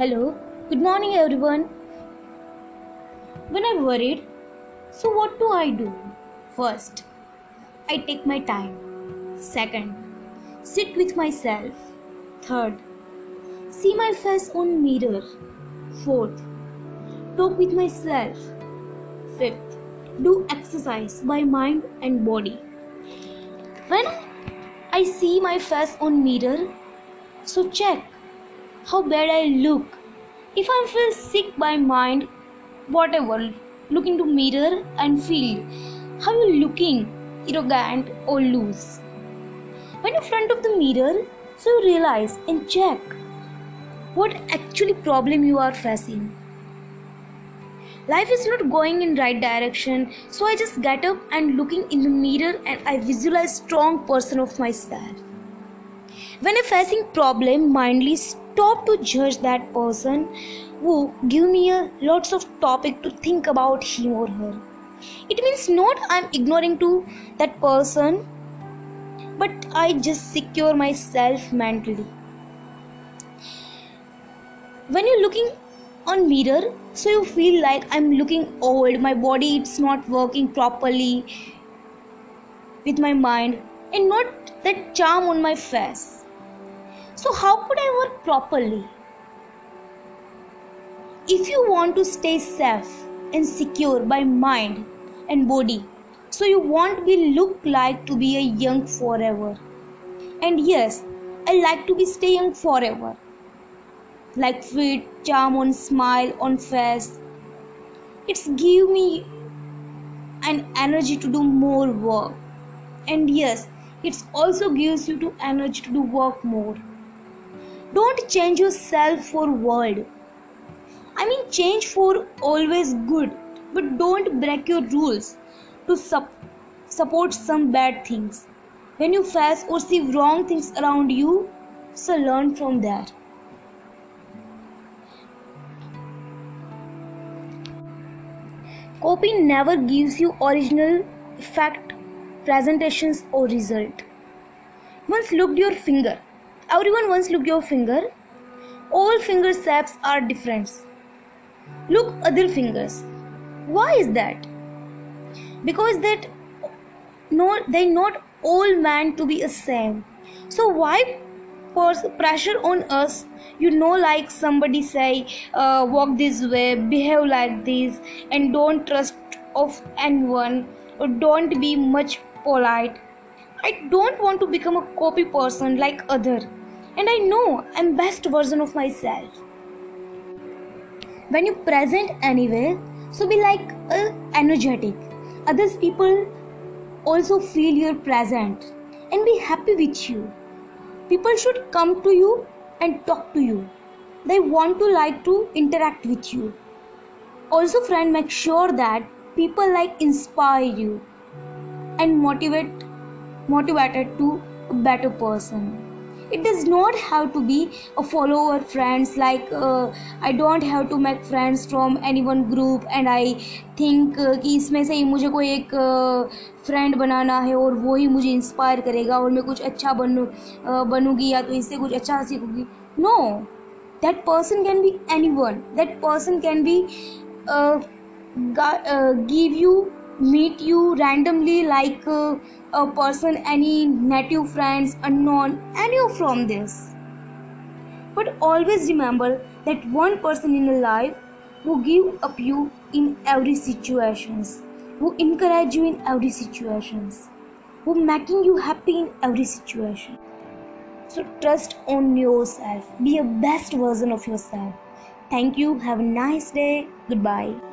Hello, good morning everyone. When I'm worried, so what do I do? First, I take my time. Second, sit with myself. Third, see my face on mirror. Fourth, talk with myself. Fifth, do exercise by mind and body. When I see my face on mirror, so check how bad I look. If I feel sick by mind, whatever, look into mirror and feel how you looking, arrogant or loose. When in front of the mirror, so you realize and check what actually problem you are facing. Life is not going in right direction, so I just get up and looking in the mirror and I visualize strong person of myself. When I'm facing problem, mindly stop to judge that person who give me a lots of topic to think about him or her. It means not I'm ignoring to that person, but I just secure myself mentally. When you're looking on mirror, so you feel like I'm looking old, my body it's not working properly with my mind and not that charm on my face so, how could I work properly? If you want to stay safe and secure by mind and body, so you won't be look like to be a young forever. And yes, I like to be stay young forever. Like fit, charm on smile on face. It's give me an energy to do more work. And yes, it also gives you to energy to do work more don't change yourself for world. I mean change for always good but don't break your rules to sup- support some bad things. When you face or see wrong things around you so learn from that copy never gives you original effect presentations or result. Once looked your finger Everyone once look your finger. All finger shapes are different. Look other fingers. Why is that? Because that no they not all meant to be the same. So why pressure on us you know like somebody say uh, walk this way behave like this and don't trust of anyone or don't be much polite i don't want to become a copy person like other and I know I'm best version of myself. When you present anywhere, so be like uh, energetic. Others people also feel you're present and be happy with you. People should come to you and talk to you. They want to like to interact with you. Also, friend, make sure that people like inspire you and motivate motivated to a better person it does not have to be a follower friends like uh, i don't have to make friends from any one group and i think uh, कि इसमें से ही मुझे कोई एक friend uh, बनाना है और वो ही मुझे इंस्पायर करेगा और मैं कुछ अच्छा बनू uh, बनूंगी या तो इससे कुछ अच्छा सीखूंगी no that person can be anyone that person can be give you meet you randomly like uh, a person any native friends unknown any from this. But always remember that one person in your life who give up you in every situations who encourage you in every situations who making you happy in every situation. So trust on yourself. Be a best version of yourself. Thank you. Have a nice day. Goodbye